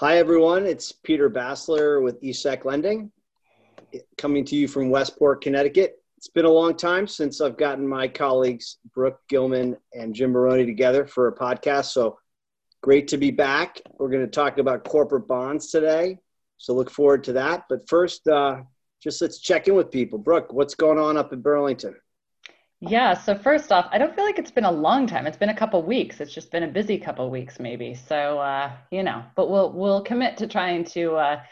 Hi, everyone. It's Peter Bassler with eSecLending, coming to you from Westport, Connecticut. It's been a long time since I've gotten my colleagues Brooke Gillman and Jim Moroney together for a podcast. So great to be back. We're going to talk about corporate bonds today. So look forward to that. But first, uh, just let's check in with people. Brooke, what's going on up in Burlington? Yeah, so first off, I don't feel like it's been a long time. It's been a couple weeks. It's just been a busy couple weeks maybe. So uh, you know, but we'll we'll commit to trying to uh,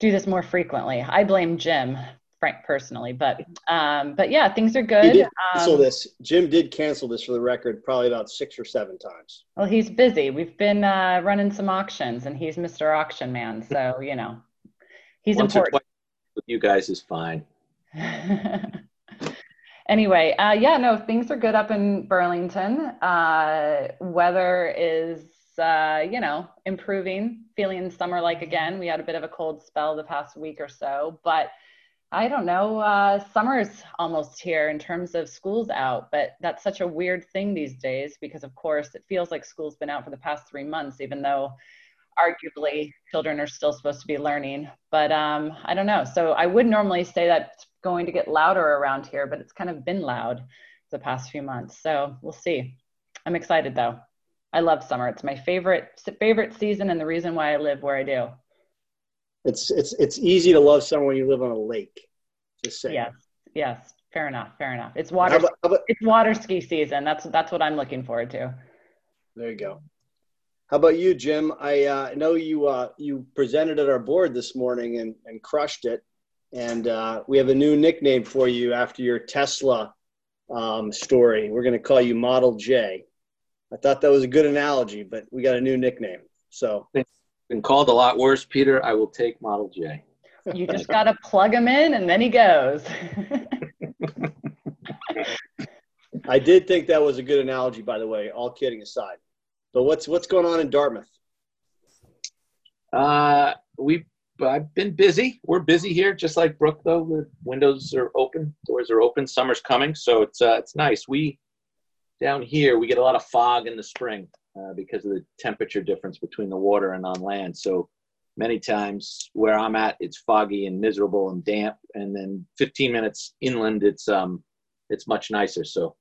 do this more frequently. I blame Jim, Frank personally, but um, but yeah, things are good. He did cancel um, this. Jim did cancel this for the record, probably about six or seven times. Well, he's busy. We've been uh, running some auctions, and he's Mr. Auction Man, so you know, he's Once important. with you guys is fine. anyway, uh, yeah, no, things are good up in Burlington. Uh, weather is, uh, you know, improving, feeling summer like again. We had a bit of a cold spell the past week or so, but I don't know, uh, summer's almost here in terms of school's out, but that's such a weird thing these days because, of course, it feels like school's been out for the past three months, even though arguably children are still supposed to be learning. But um, I don't know. So I would normally say that going to get louder around here, but it's kind of been loud the past few months. So we'll see. I'm excited though. I love summer. It's my favorite favorite season and the reason why I live where I do. It's it's it's easy to love summer when you live on a lake. Just saying. Yes. Yes. Fair enough. Fair enough. It's water. How about, how about, it's water ski season. That's that's what I'm looking forward to. There you go. How about you, Jim? I uh, know you uh, you presented at our board this morning and, and crushed it and uh, we have a new nickname for you after your Tesla um, story. We're going to call you Model J. I thought that was a good analogy, but we got a new nickname. So, been called a lot worse, Peter. I will take Model J. You just got to plug him in, and then he goes. I did think that was a good analogy, by the way. All kidding aside, but what's what's going on in Dartmouth? Uh, we I've been busy. We're busy here, just like Brooke. Though the windows are open, doors are open. Summer's coming, so it's uh, it's nice. We down here we get a lot of fog in the spring uh, because of the temperature difference between the water and on land. So many times where I'm at, it's foggy and miserable and damp, and then 15 minutes inland, it's um it's much nicer. So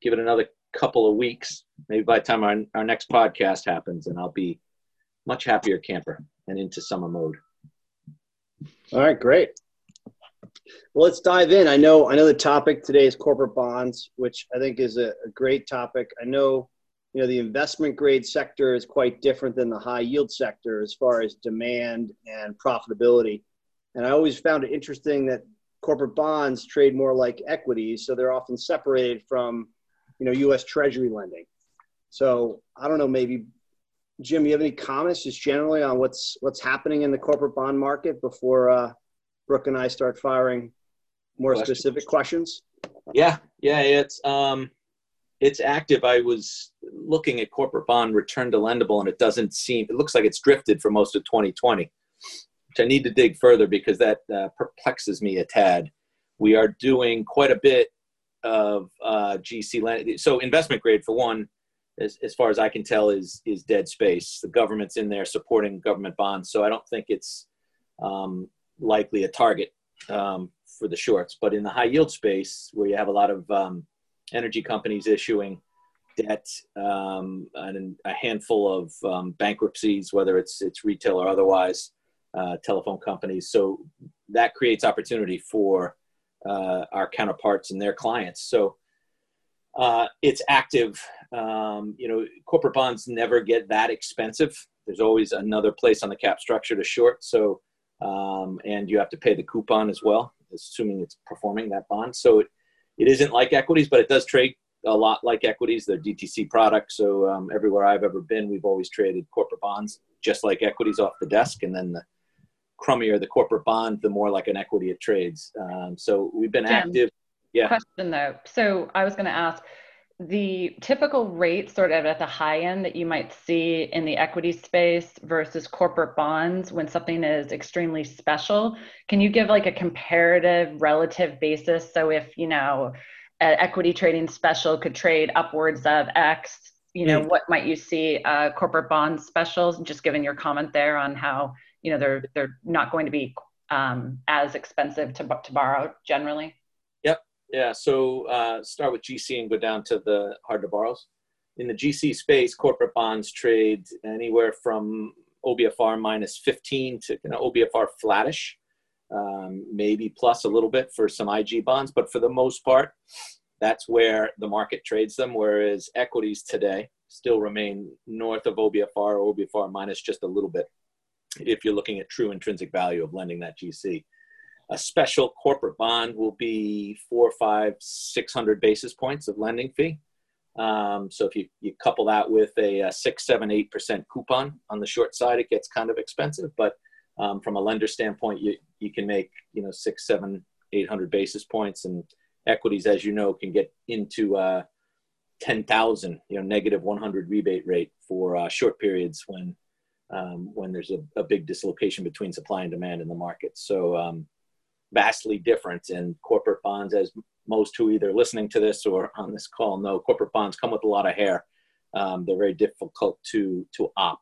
give it another couple of weeks, maybe by the time our, our next podcast happens, and I'll be much happier camper and into summer mode. All right, great. Well, let's dive in. I know I know the topic today is corporate bonds, which I think is a, a great topic. I know you know the investment grade sector is quite different than the high yield sector as far as demand and profitability. And I always found it interesting that corporate bonds trade more like equities, so they're often separated from you know U.S. Treasury lending. So I don't know, maybe Jim, you have any comments just generally on what's what's happening in the corporate bond market before uh, Brooke and I start firing more questions. specific questions? Yeah, yeah, it's um, it's active. I was looking at corporate bond return to lendable, and it doesn't seem. It looks like it's drifted for most of 2020, which I need to dig further because that uh, perplexes me a tad. We are doing quite a bit of uh, GC lending. So investment grade for one as, as far as I can tell, is is dead space. The government's in there supporting government bonds, so I don't think it's um, likely a target um, for the shorts. But in the high yield space, where you have a lot of um, energy companies issuing debt um, and a handful of um, bankruptcies, whether it's it's retail or otherwise, uh, telephone companies, so that creates opportunity for uh, our counterparts and their clients. So uh, it's active. Um, you know, corporate bonds never get that expensive. There's always another place on the cap structure to short. So, um, and you have to pay the coupon as well, assuming it's performing that bond. So it, it isn't like equities, but it does trade a lot like equities. They're DTC products. So um, everywhere I've ever been, we've always traded corporate bonds just like equities off the desk. And then the crummier the corporate bond, the more like an equity it trades. Um, so we've been active yeah. question though. So I was going to ask the typical rate sort of at the high end that you might see in the equity space versus corporate bonds when something is extremely special. Can you give like a comparative relative basis? So if, you know, an equity trading special could trade upwards of X, you know, what might you see uh, corporate bond specials? Just given your comment there on how you know they're they're not going to be um, as expensive to to borrow generally. Yeah. So uh, start with GC and go down to the hard to borrows. In the GC space, corporate bonds trade anywhere from OBFR minus 15 to you know, OBFR flattish, um, maybe plus a little bit for some IG bonds, but for the most part, that's where the market trades them. Whereas equities today still remain north of OBFR or OBFR minus just a little bit if you're looking at true intrinsic value of lending that GC. A special corporate bond will be four, five, six hundred basis points of lending fee. Um, so if you, you couple that with a, a, six, seven, eight percent coupon on the short side, it gets kind of expensive. But um, from a lender standpoint, you you can make you know six, seven, eight hundred basis points, and equities, as you know, can get into uh, ten thousand, you know, negative one hundred rebate rate for uh, short periods when um, when there's a, a, big dislocation between supply and demand in the market. So um, vastly different. And corporate bonds, as most who either listening to this or on this call know, corporate bonds come with a lot of hair. Um, they're very difficult to to op.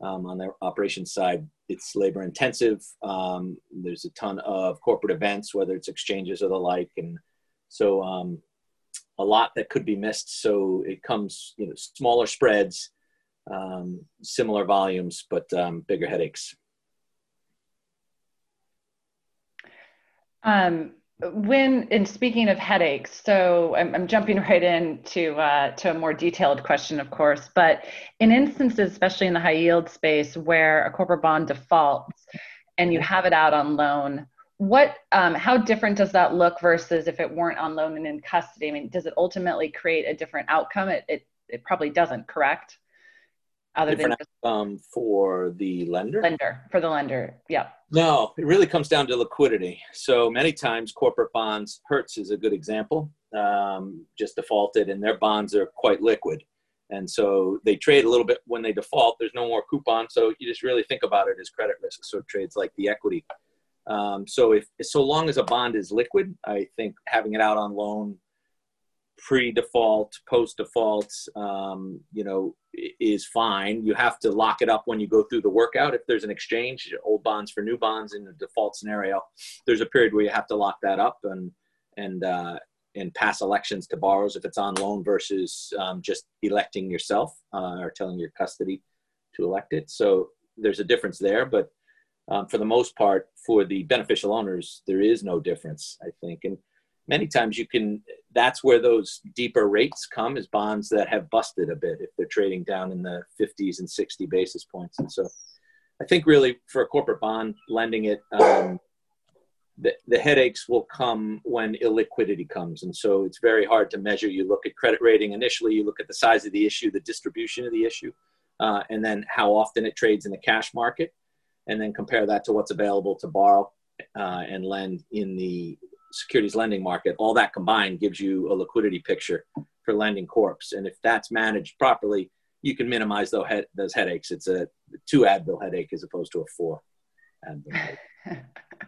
Um, on their operations side, it's labor intensive. Um, there's a ton of corporate events, whether it's exchanges or the like, and so um, a lot that could be missed. So it comes, you know, smaller spreads, um, similar volumes, but um, bigger headaches. Um, when in speaking of headaches, so I'm, I'm jumping right into uh, to a more detailed question, of course. But in instances, especially in the high yield space, where a corporate bond defaults and you have it out on loan, what um, how different does that look versus if it weren't on loan and in custody? I mean, does it ultimately create a different outcome? It it, it probably doesn't, correct? Other than um, for the lender? Lender, for the lender, yeah. No, it really comes down to liquidity. So many times corporate bonds, Hertz is a good example, um, just defaulted and their bonds are quite liquid. And so they trade a little bit when they default. There's no more coupon. So you just really think about it as credit risk. So trades like the equity. Um, so if so long as a bond is liquid, I think having it out on loan pre-default, post-default, um, you know, is fine. You have to lock it up when you go through the workout. If there's an exchange, old bonds for new bonds in a default scenario, there's a period where you have to lock that up and and uh, and pass elections to borrowers if it's on loan versus um, just electing yourself uh, or telling your custody to elect it. So there's a difference there, but um, for the most part, for the beneficial owners, there is no difference, I think. And many times you can that's where those deeper rates come is bonds that have busted a bit if they're trading down in the 50s and 60 basis points. And so i think really for a corporate bond lending it um, the, the headaches will come when illiquidity comes. And so it's very hard to measure. You look at credit rating initially you look at the size of the issue the distribution of the issue uh, and then how often it trades in the cash market and then compare that to what's available to borrow uh, and lend in the securities lending market, all that combined gives you a liquidity picture for lending corps. And if that's managed properly, you can minimize those, head, those headaches. It's a two Advil headache as opposed to a four Advil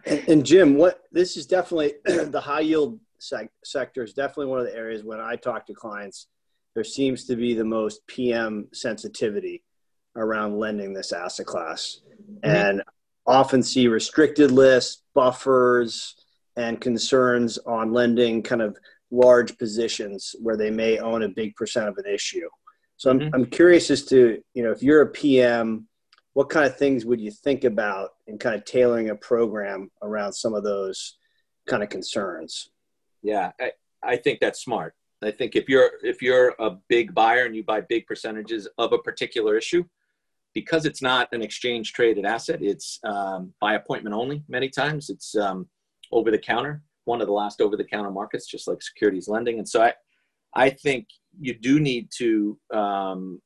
and, and, Jim, what this is definitely the high yield sec- sector is definitely one of the areas when I talk to clients, there seems to be the most PM sensitivity around lending this asset class, mm-hmm. and often see restricted lists, buffers, and concerns on lending kind of large positions where they may own a big percent of an issue. So I'm, mm-hmm. I'm curious as to, you know, if you're a PM, what kind of things would you think about in kind of tailoring a program around some of those kind of concerns? Yeah, I, I think that's smart. I think if you're if you're a big buyer and you buy big percentages of a particular issue, because it's not an exchange traded asset, it's um, by appointment only. Many times, it's um, over the counter, one of the last over the counter markets, just like securities lending. And so I, I think you do need to um,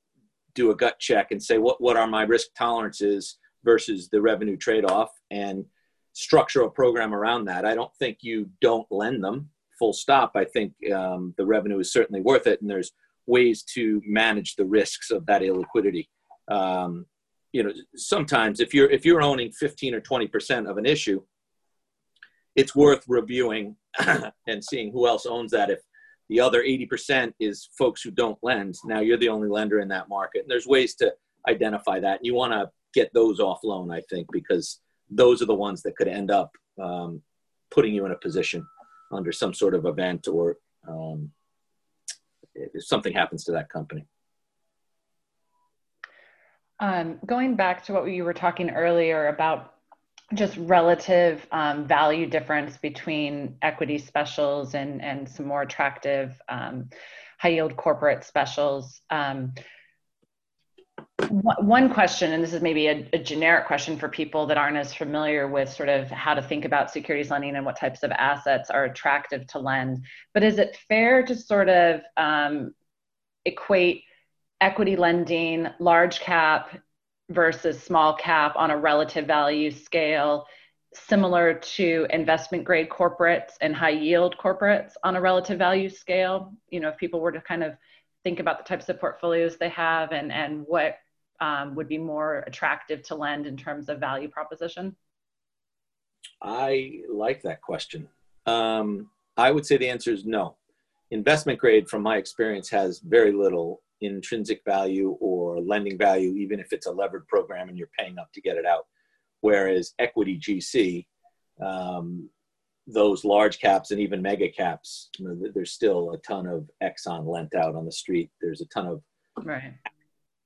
do a gut check and say what what are my risk tolerances versus the revenue trade off and structure a program around that. I don't think you don't lend them full stop. I think um, the revenue is certainly worth it, and there's ways to manage the risks of that illiquidity. Um, you know, sometimes if you're if you're owning 15 or 20 percent of an issue, it's worth reviewing and seeing who else owns that if the other 80% is folks who don't lend. Now you're the only lender in that market. And there's ways to identify that. And you want to get those off loan, I think, because those are the ones that could end up um, putting you in a position under some sort of event or um, if something happens to that company. Um, going back to what you were talking earlier about just relative um, value difference between equity specials and, and some more attractive um, high yield corporate specials. Um, one question, and this is maybe a, a, generic question for people that aren't as familiar with sort of how to think about securities lending and what types of assets are attractive to lend, but is it fair to sort of um, equate equity lending, large cap versus small cap on a relative value scale, similar to investment grade corporates and high yield corporates on a relative value scale? You know, if people were to kind of think about the types of portfolios they have and, and what um, would be more attractive to lend in terms of value proposition? I like that question. Um, I would say the answer is no. Investment grade, from my experience, has very little intrinsic value or lending value, even if it's a levered program and you're paying up to get it out. Whereas equity GC, um, those large caps and even mega caps, you know, there's still a ton of Exxon lent out on the street. There's a ton of right.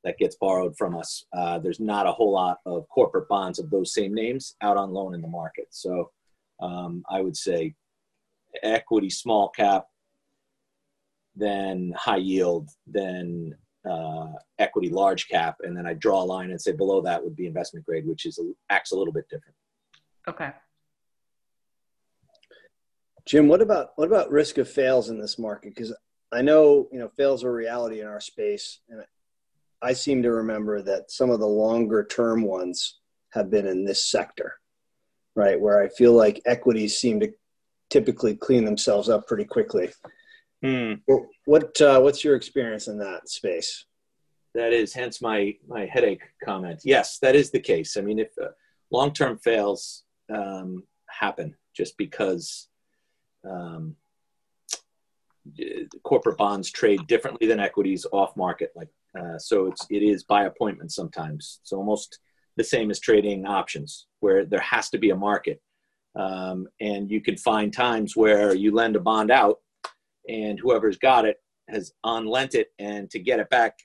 that gets borrowed from us. Uh, there's not a whole lot of corporate bonds of those same names out on loan in the market. So um, I would say equity small cap then high yield, then uh, equity large cap, and then I draw a line and say below that would be investment grade, which is acts a little bit different. Okay. Jim, what about what about risk of fails in this market? Because I know you know fails are reality in our space, and I seem to remember that some of the longer term ones have been in this sector, right? Where I feel like equities seem to typically clean themselves up pretty quickly. Hmm. What uh, what's your experience in that space? That is, hence my my headache comment. Yes, that is the case. I mean, if uh, long term fails um, happen just because um, corporate bonds trade differently than equities off market, like uh, so, it's it is by appointment sometimes. It's almost the same as trading options, where there has to be a market, um, and you can find times where you lend a bond out and whoever's got it has unlent it, and to get it back,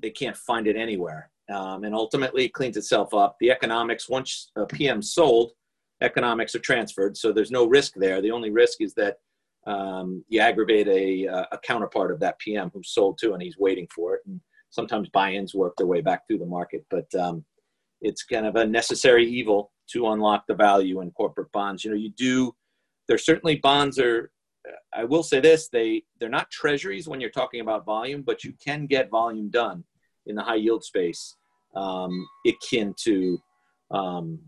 they can't find it anywhere. Um, and ultimately, it cleans itself up. The economics, once a PM sold, economics are transferred, so there's no risk there. The only risk is that um, you aggravate a, a counterpart of that PM who sold to, and he's waiting for it. And sometimes buy-ins work their way back through the market, but um, it's kind of a necessary evil to unlock the value in corporate bonds. You know, you do. There's certainly bonds are I will say this: they they're not treasuries when you're talking about volume, but you can get volume done in the high yield space, um, akin to um,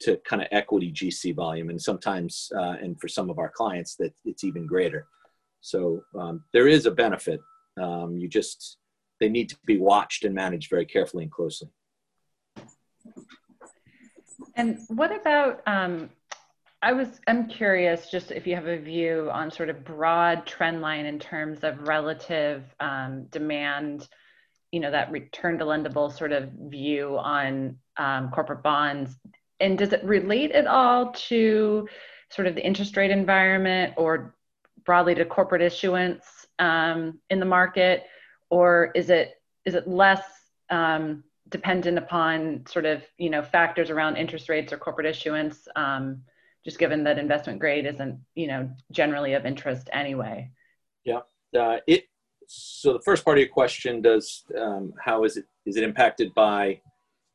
to kind of equity GC volume, and sometimes uh, and for some of our clients that it's even greater. So um, there is a benefit. Um, you just they need to be watched and managed very carefully and closely. And what about um, I was I'm curious just if you have a view on sort of broad trend line in terms of relative um, demand, you know, that return to lendable sort of view on um, corporate bonds. And does it relate at all to sort of the interest rate environment or broadly to corporate issuance um, in the market? Or is it is it less um, dependent upon sort of, you know, factors around interest rates or corporate issuance? Just given that investment grade isn't you know generally of interest anyway. Yeah. Uh, it so the first part of your question does um, how is it is it impacted by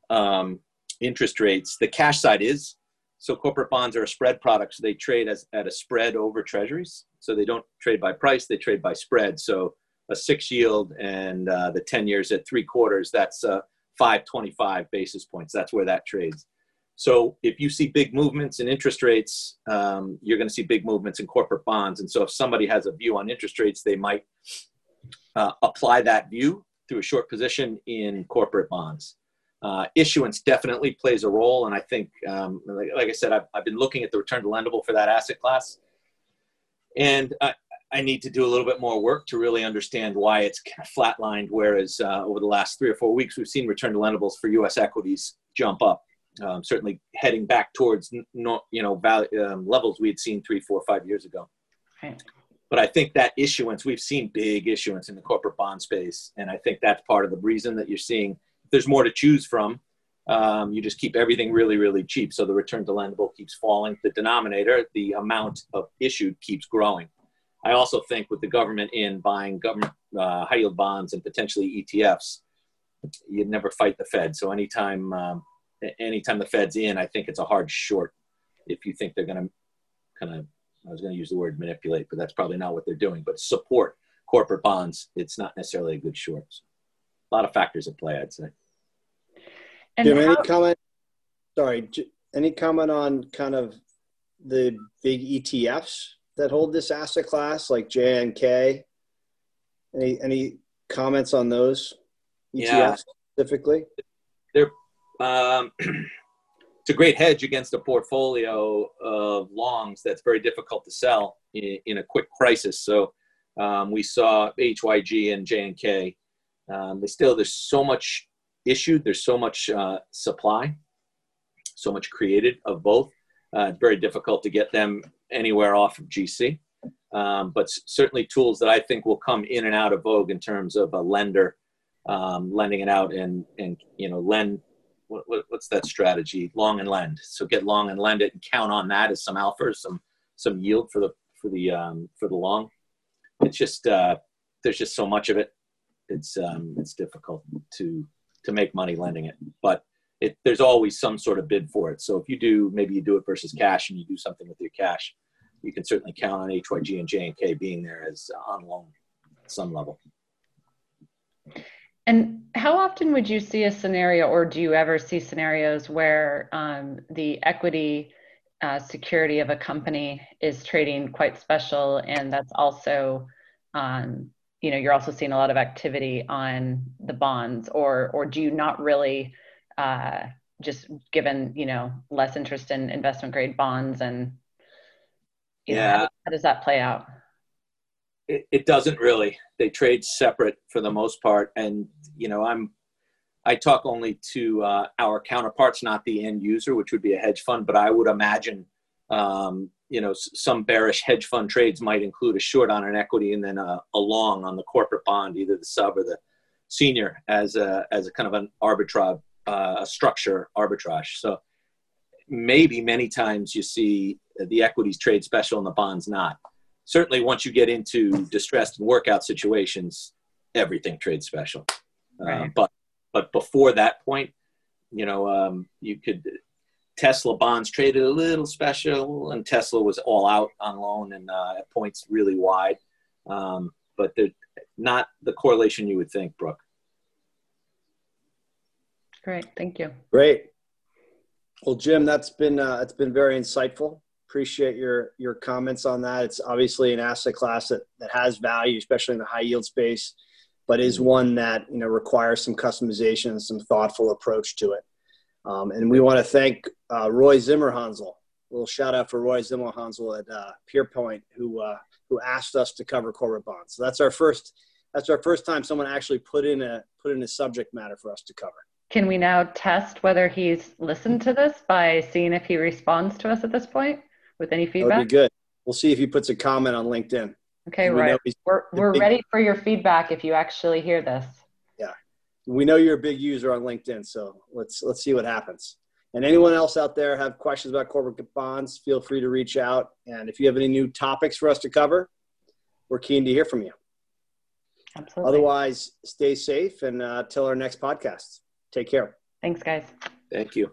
um, interest rates? The cash side is. So corporate bonds are a spread product so they trade as at a spread over treasuries. So they don't trade by price they trade by spread. So a six yield and uh, the 10 years at three quarters that's uh, 525 basis points. That's where that trades so if you see big movements in interest rates, um, you're going to see big movements in corporate bonds. And so if somebody has a view on interest rates, they might uh, apply that view through a short position in corporate bonds. Uh, issuance definitely plays a role. And I think, um, like, like, I said, I've, I've, been looking at the return to lendable for that asset class. And I, I need to do a little bit more work to really understand why it's kind of flatlined. Whereas uh, over the last three or four weeks, we've seen return to lendables for U.S. equities jump up, um, certainly heading back towards no, you know value, um, levels we had seen three, four, five years ago. Right. But I think that issuance, we've seen big issuance in the corporate bond space, and I think that's part of the reason that you're seeing. There's more to choose from. Um, you just keep everything really, really cheap. So the return to lendable keeps falling. The denominator, the amount of issued, keeps growing. I also think with the government in buying government uh, high yield bonds and potentially ETFs, you'd never fight the Fed. So anytime, um, anytime the Fed's in, I think it's a hard short. If you think they're going to kind of, I was going to use the word manipulate, but that's probably not what they're doing. But support corporate bonds, it's not necessarily a good short. So a lot of factors at play, I'd say. And Jim, how- any comment? Sorry, any comment on kind of the big ETFs that hold this asset class, like JNK? Any any comments on those ETFs yeah. specifically? They're um, it's a great hedge against a portfolio of longs that's very difficult to sell in, in a quick crisis. So um, we saw HYG and JNK. Um, they still there's so much issued. There's so much uh, supply, so much created of both. Uh, it's very difficult to get them anywhere off of GC. Um, but certainly tools that I think will come in and out of vogue in terms of a lender um, lending it out and and you know lend what, what, what's that strategy long and lend so get long and lend it and count on that as some alpha some some yield for the for the um, for the long it's just uh, there's just so much of it it's um, it's difficult to to make money lending it. But it, there's always some sort of bid for it. So if you do, maybe you do it versus cash and you do something with your cash, you can certainly count on HYG and JNK being there as on loan at some level. And how often would you see a scenario, or do you ever see scenarios where um, the equity uh, security of a company is trading quite special, and that's also um, you know you're also seeing a lot of activity on the bonds or or do you not really uh, just given you know less interest in investment grade bonds and yeah know, how, how, does that play out it, it doesn't really. They trade separate for the most part. And you know i'm i talk only to uh, our counterparts not the end user which would be a hedge fund. But i would imagine um, you know some bearish hedge fund trades might include a short on an equity and then a, a long on the corporate bond either the sub or the senior as a as a kind of an arbitrage uh, structure arbitrage. So maybe many times you see the equities trade special and the bonds not certainly once you get into distressed and workout situations everything trades special uh, right. uh, but but before that point you know um, you could Tesla bonds traded a little special, and Tesla was all out on loan and uh, at points really wide. Um, but they're not the correlation you would think, Brooke. Great, thank you. Great. Well, Jim, that's been uh, it's been very insightful. Appreciate your your comments on that. It's obviously an asset class that, that has value, especially in the high yield space, but is one that you know requires some customization and some thoughtful approach to it. Um, and we want to thank uh, Roy Zimmerhansel. A little shout out for Roy Zimmerhansel at uh, Pierpoint, who uh, who asked us to cover corporate bonds. So that's our first that's our first time someone actually put in a put in a subject matter for us to cover. Can we now test whether he's listened to this by seeing if he responds to us at this point with any feedback? That'd be good. We'll see if he puts a comment on LinkedIn. Okay, right. We're, we're big... ready for your feedback if you actually hear this Yeah, we know you're a big user on LinkedIn, so let's let's see what happens. And anyone else out there have questions about corporate bonds, feel free to reach out. And if you have any new topics for us to cover, we're keen to hear from you. Absolutely. Otherwise, stay safe and uh, till our next podcast. Take care. Thanks, guys. Thank you.